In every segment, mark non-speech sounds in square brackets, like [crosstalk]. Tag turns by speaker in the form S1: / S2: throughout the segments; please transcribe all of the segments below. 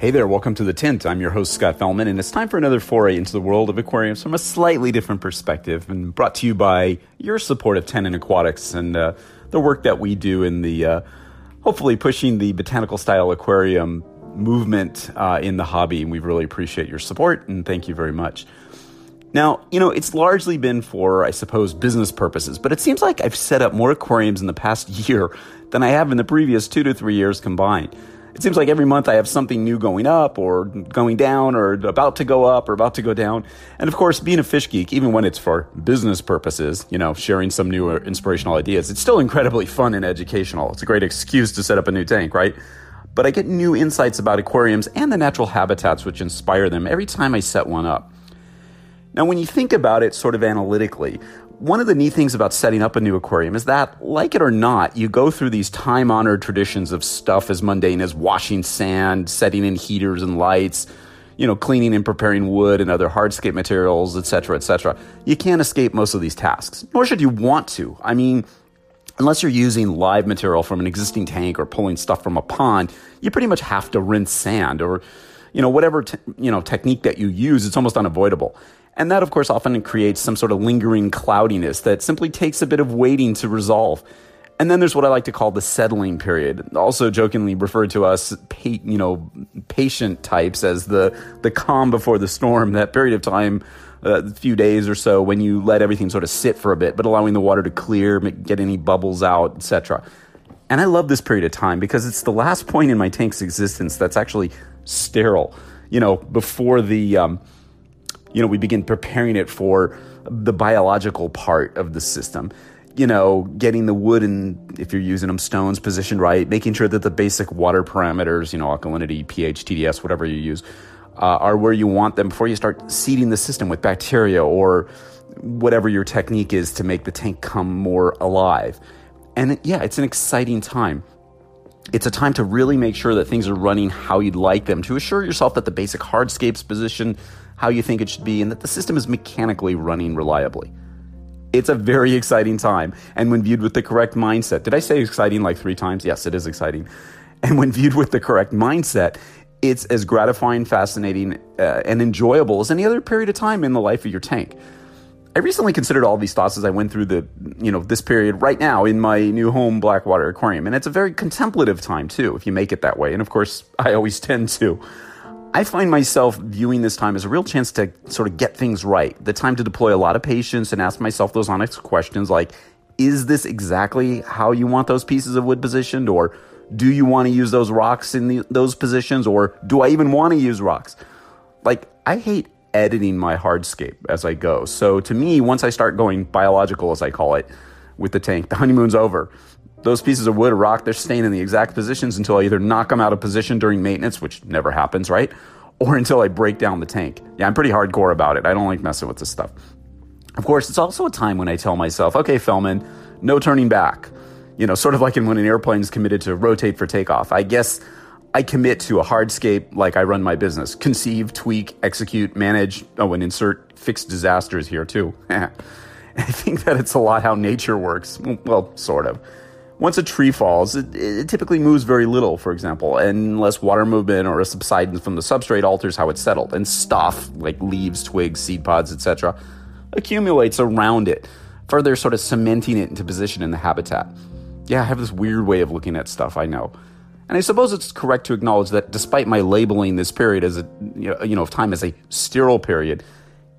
S1: Hey there, welcome to The Tint. I'm your host, Scott Fellman, and it's time for another foray into the world of aquariums from a slightly different perspective and brought to you by your support of Tannin Aquatics and uh, the work that we do in the uh, hopefully pushing the botanical style aquarium movement uh, in the hobby. And we really appreciate your support and thank you very much. Now, you know, it's largely been for, I suppose, business purposes, but it seems like I've set up more aquariums in the past [laughs] year than I have in the previous two to three years combined it seems like every month I have something new going up or going down or about to go up or about to go down. And of course, being a fish geek, even when it's for business purposes, you know, sharing some new inspirational ideas, it's still incredibly fun and educational. It's a great excuse to set up a new tank, right? But I get new insights about aquariums and the natural habitats which inspire them every time I set one up. Now, when you think about it sort of analytically, one of the neat things about setting up a new aquarium is that, like it or not, you go through these time honored traditions of stuff as mundane as washing sand, setting in heaters and lights, you know, cleaning and preparing wood and other hardscape materials, etc., etc. You can't escape most of these tasks, nor should you want to. I mean, unless you're using live material from an existing tank or pulling stuff from a pond, you pretty much have to rinse sand or, you know, whatever, te- you know, technique that you use, it's almost unavoidable. And that, of course, often creates some sort of lingering cloudiness that simply takes a bit of waiting to resolve. And then there's what I like to call the settling period, also jokingly referred to us, you know, patient types as the the calm before the storm. That period of time, uh, a few days or so, when you let everything sort of sit for a bit, but allowing the water to clear, get any bubbles out, etc. And I love this period of time because it's the last point in my tank's existence that's actually sterile. You know, before the um, you know, we begin preparing it for the biological part of the system. You know, getting the wood and if you're using them stones positioned right, making sure that the basic water parameters, you know, alkalinity, pH, TDS, whatever you use, uh, are where you want them before you start seeding the system with bacteria or whatever your technique is to make the tank come more alive. And yeah, it's an exciting time. It's a time to really make sure that things are running how you'd like them, to assure yourself that the basic hardscapes position how you think it should be, and that the system is mechanically running reliably. It's a very exciting time, and when viewed with the correct mindset, did I say exciting like three times? Yes, it is exciting. And when viewed with the correct mindset, it's as gratifying, fascinating, uh, and enjoyable as any other period of time in the life of your tank. I recently considered all these thoughts as I went through the, you know, this period right now in my new home Blackwater aquarium, and it's a very contemplative time too, if you make it that way. And of course, I always tend to. I find myself viewing this time as a real chance to sort of get things right, the time to deploy a lot of patience and ask myself those honest questions like, is this exactly how you want those pieces of wood positioned? Or do you want to use those rocks in the, those positions? Or do I even want to use rocks? Like, I hate editing my hardscape as I go. So to me, once I start going biological, as I call it, with the tank, [laughs] the honeymoon's over those pieces of wood or rock, they're staying in the exact positions until I either knock them out of position during maintenance, which never happens, right? Or until I break down the tank. Yeah, I'm pretty hardcore about it. I don't like messing with this stuff. Of course, it's also a time when I tell myself, okay, Fellman, no turning back. You know, sort of like when an airplane is committed to rotate for takeoff. I guess I commit to a hardscape like I run my business conceive, tweak, execute, manage. Oh, and insert fixed disasters here too. [laughs] I think that it's a lot how nature works. Well, sort of. Once a tree falls, it, it, typically moves very little, for example, unless water movement or a subsidence from the substrate alters how it's settled, and stuff like leaves, twigs, seed pods, etc., accumulates around it, further sort of cementing it into position in the habitat. Yeah, I have this weird way of looking at stuff, I know. And I suppose it's correct to acknowledge that despite my labeling this period as a you know of time as a sterile period,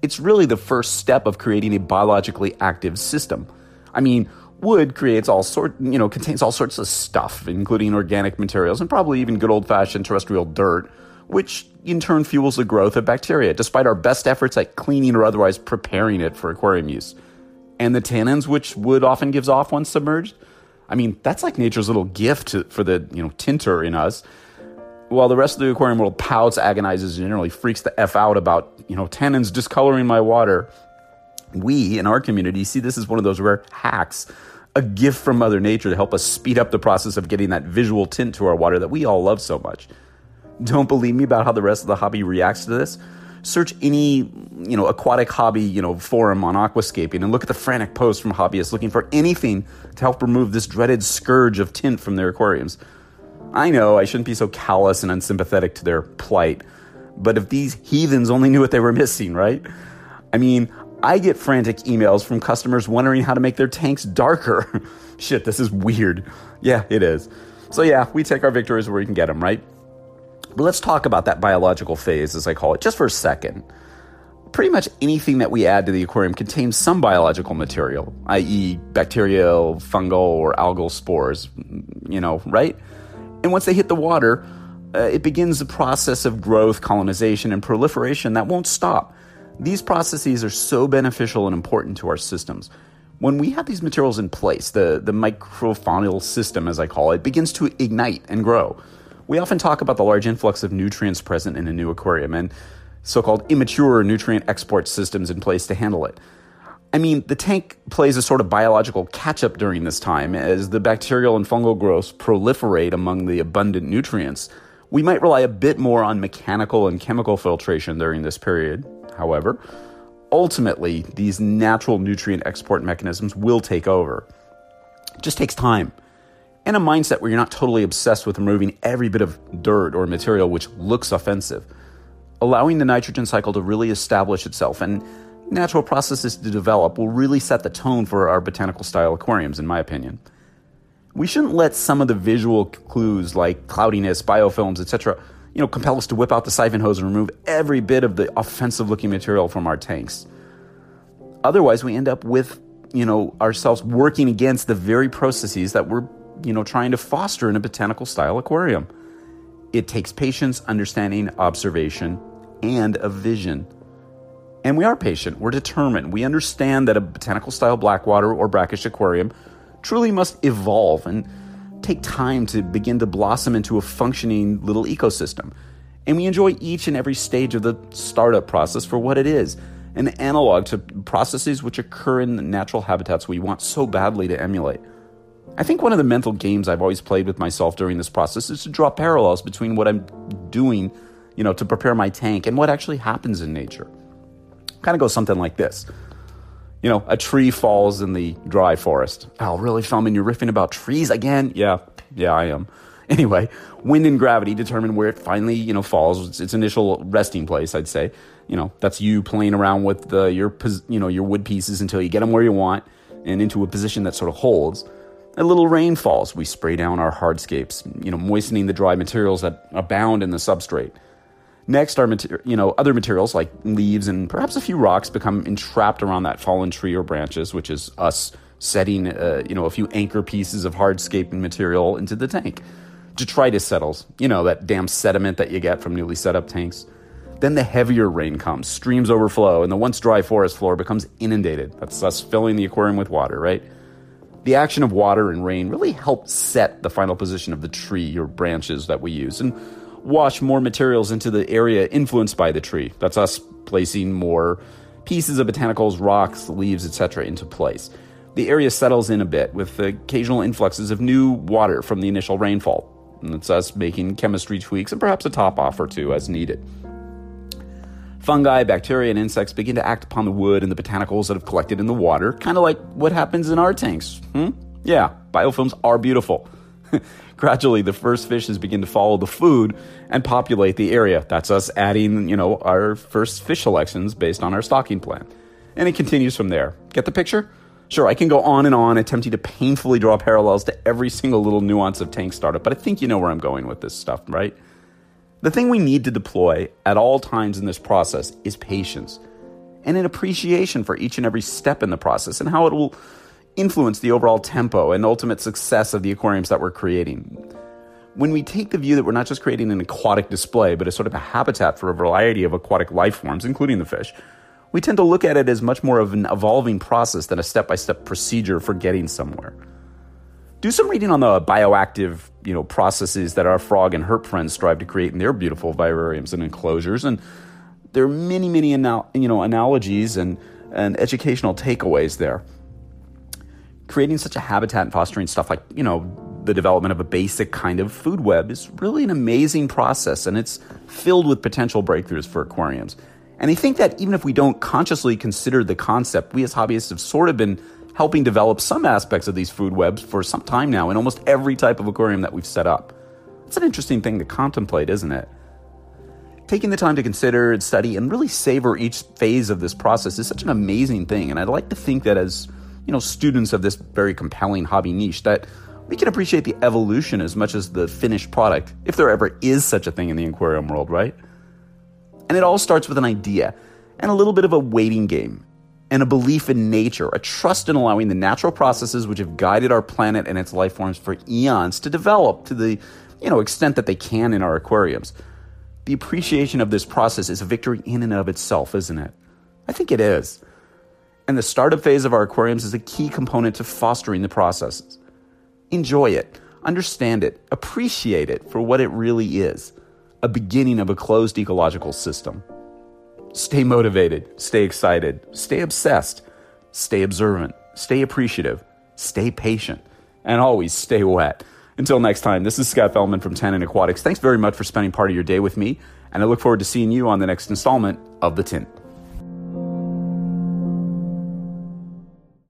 S1: it's really the first step of creating a biologically active system. I mean, wood creates all sort you know contains all sorts of stuff including organic materials and probably even good old-fashioned terrestrial dirt which in turn fuels the growth of bacteria despite our best efforts at cleaning or otherwise preparing it for aquarium use. And the tannins which wood often gives off once submerged i mean that's like nature's little gift for the you know tinter in us. While the rest of the aquarium world pouts agonizes and generally freaks the f out about you know tannins discoloring my water we in our community see this as one of those rare hacks a gift from Mother Nature to help us speed up the process of getting that visual tint to our water that we all love so much. Don't believe me about how the rest of the hobby reacts to this? Search any, you know, aquatic hobby, you know, forum on aquascaping and look at the frantic posts from hobbyists looking for anything to help remove this dreaded scourge of tint from their aquariums. I know I shouldn't be so callous and unsympathetic to their plight, but if these heathens only knew what they were missing, right? I mean, I get frantic emails from customers wondering how to make their tanks darker. [laughs] Shit, this is weird. Yeah, it is. So, yeah, we take our victories where we can get them, right? But let's talk about that biological phase, as I call it, just for a second. Pretty much anything that we add to the aquarium contains some biological material, i.e., bacterial, fungal, or algal spores, you know, right? And once they hit the water, uh, it begins the process of growth, colonization, and proliferation that won't stop. These processes are so beneficial and important to our systems. When we have these materials in place, the, the microfaunal system, as I call it, begins to ignite and grow. We often talk about the large influx of nutrients present in a new aquarium and so called immature nutrient export systems in place to handle it. I mean, the tank plays a sort of biological catch up during this time as the bacterial and fungal growths proliferate among the abundant nutrients. We might rely a bit more on mechanical and chemical filtration during this period. However, ultimately, these natural nutrient export mechanisms will take over. It just takes time and a mindset where you're not totally obsessed with removing every bit of dirt or material which looks offensive. Allowing the nitrogen cycle to really establish itself and natural processes to develop will really set the tone for our botanical style aquariums, in my opinion. We shouldn't let some of the visual clues like cloudiness, biofilms, etc., you know, compel us to whip out the siphon hose and remove every bit of the offensive looking material from our tanks. Otherwise, we end up with, you know, ourselves working against the very processes that we're you know, trying to foster in a botanical style aquarium. It takes patience, understanding, observation, and a vision. And we are patient, we're determined. We understand that a botanical style blackwater or brackish aquarium truly must evolve and take time to begin to blossom into a functioning little ecosystem. And we enjoy each and every stage of the startup process for what it is an analog to processes which occur in the natural habitats we want so badly to emulate. I think one of the mental games I've always played with myself during this process is to draw parallels between what I'm doing, you know, to prepare my tank and what actually happens in nature. Kind of goes something like this. You know, a tree falls in the dry forest. Oh, really, Fellman? You're riffing about trees again? Yeah, yeah, I am. [laughs] Anyway, wind and gravity determine where it finally, you know, falls. It's its initial resting place, I'd say. You know, that's you playing around with the, your, you know, your wood pieces until you get them where you want and into a position that sort of holds. A little rain falls, we spray down our hardscapes, you know, moistening the dry materials that abound in the substrate. Next, our mater- you know other materials like leaves and perhaps a few rocks become entrapped around that fallen tree or branches, which is us setting uh, you know a few anchor pieces of hardscaping material into the tank. Detritus settles, you know that damn sediment that you get from newly set up tanks. Then the heavier rain comes, streams overflow, and the once dry forest floor becomes inundated. That's us filling the aquarium with water, right? The action of water and rain really help set the final position of the tree or branches that we use and wash more materials into the area influenced by the tree. That's us placing more pieces of botanicals, rocks, leaves, etc. into place. The area settles in a bit with occasional influxes of new water from the initial rainfall. And it's us making chemistry tweaks and perhaps a top off or two as needed. Fungi, bacteria, and insects begin to act upon the wood and the botanicals that have collected in the water, kind of like what happens in our tanks. Hmm? Yeah, biofilms are beautiful. [laughs] Gradually, the first fishes begin to follow the food and populate the area. That's us adding, you know, our first fish selections based on our stocking plan. And it continues from there. Get the picture? Sure, I can go on and on attempting to painfully draw parallels to every single little nuance of tank startup, but I think you know where I'm going with this stuff, right? The thing we need to deploy at all times in this process is patience and an appreciation for each and every step in the process and how it will influence the overall tempo and ultimate success of the aquariums that we're creating. When we take the view that we're not just creating an aquatic display, but a sort of a habitat for a variety of aquatic life forms, including the fish, we tend to look at it as much more of an evolving process than a step by step procedure for getting somewhere do some reading on the bioactive you know processes that our frog and herp friends strive to create in their beautiful vivariums and enclosures and there are many many anal- you know analogies and and educational takeaways there creating such a habitat and fostering stuff like you know the development of a basic kind of food web is really an amazing process and it's filled with potential breakthroughs for aquariums and i think that even if we don't consciously consider the concept we as hobbyists have sort of been helping develop some aspects of these food webs for some time now in almost every type of aquarium that we've set up. It's an interesting thing to contemplate, isn't it? Taking the time to consider and study and really savor each phase of this process is such an amazing thing. And I'd like to think that as, you know, students of this very compelling hobby niche, that we can appreciate the evolution as much as the finished product, if there ever is such a thing in the aquarium world, right? And it all starts with an idea and a little bit of a waiting game and a belief in nature, a trust in allowing the natural processes which have guided our planet and its life forms for eons to develop to the you know extent that they can in our aquariums. The appreciation of this process is a victory in and of itself, isn't it? I think it is. And the startup phase of our aquariums is a key component to fostering the processes. Enjoy it, understand it, appreciate it for what it really is a beginning of a closed ecological system. Stay motivated, stay excited, stay obsessed, stay observant, stay appreciative, stay patient, and always stay wet. Until next time, this is Scott Fellman from Tannin Aquatics. Thanks very much for spending part of your day with me, and I look forward to seeing you on the next installment of The Tint.